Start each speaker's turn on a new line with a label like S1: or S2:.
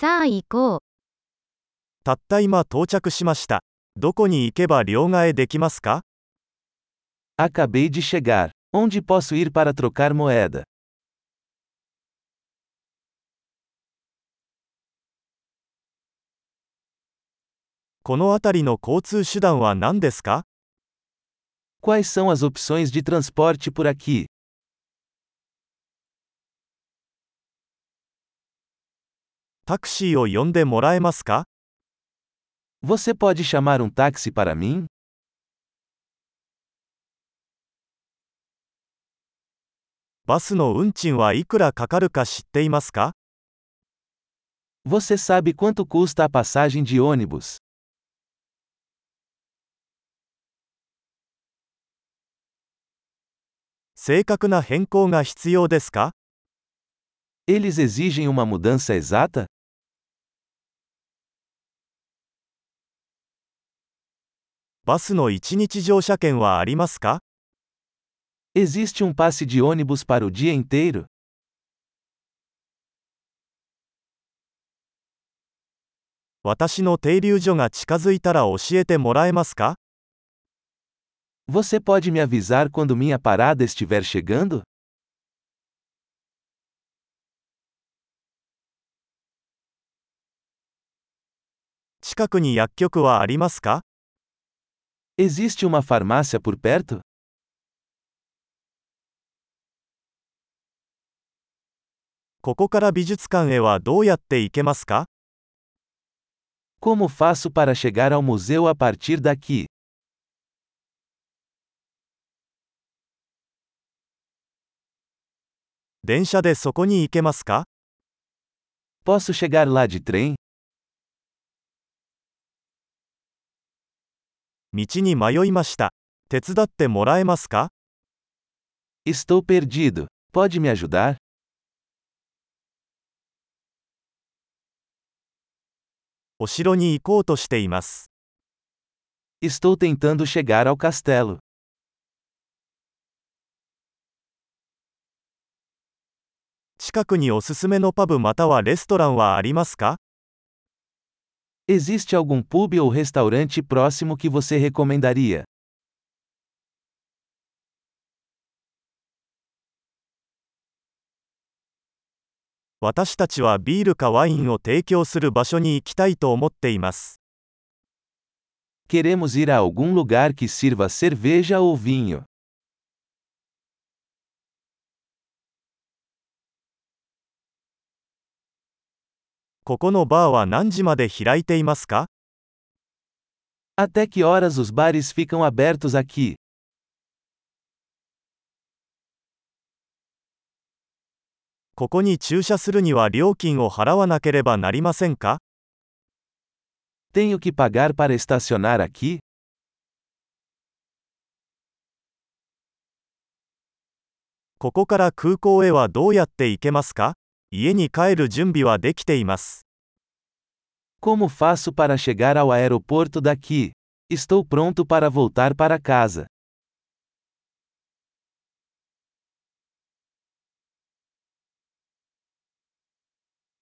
S1: さあ行こう。
S2: たった今到着しました。どこに行けば両替できますか
S3: Acabei de chegar. Onde posso ir para trocar moeda?
S2: この辺りの交通手段は何ですか
S3: Quais são as opções de transporte por aqui?
S2: táxi ou yonde moraemasu ka?
S3: Você pode chamar um táxi para mim?
S2: Bus no unchin wa ikura kakaru ka shitteimasu ka?
S3: Você sabe quanto custa a passagem de ônibus? Eles exigem uma mudança exata?
S2: バスの1日乗車券はありますか
S3: Existe um passe de ônibus para o dia inteiro?
S2: 私の停留所が近づいたら教えてもらえますか
S3: Você pode me avisar quando minha parada estiver chegando?
S2: 近くに薬局はありますか
S3: Existe uma farmácia por perto? Como faço para chegar ao museu a partir daqui? Posso chegar lá de trem?
S2: 道に迷いました。手伝ってもらえますか
S3: ？Estou perdido. Pode me ajudar?
S2: お城に行こうとしています。
S3: Estou tentando chegar ao castelo.
S2: 近くにおすすめのパブまたはレストランはありますか？
S3: Existe algum pub ou restaurante próximo que você recomendaria? Queremos ir a algum lugar que sirva cerveja ou vinho.
S2: ここのバーは何時まで開いていますか
S3: Até que horas os bares ficam abertos aqui?
S2: ここに駐車するには料金を払わなければなりませんか
S3: Tenho que pagar para estacionar aqui?
S2: ここから空港へはどうやって行けますか家に帰る準備はできています。
S3: Como faço para chegar ao aeroporto daqui? Estou pronto para voltar para casa.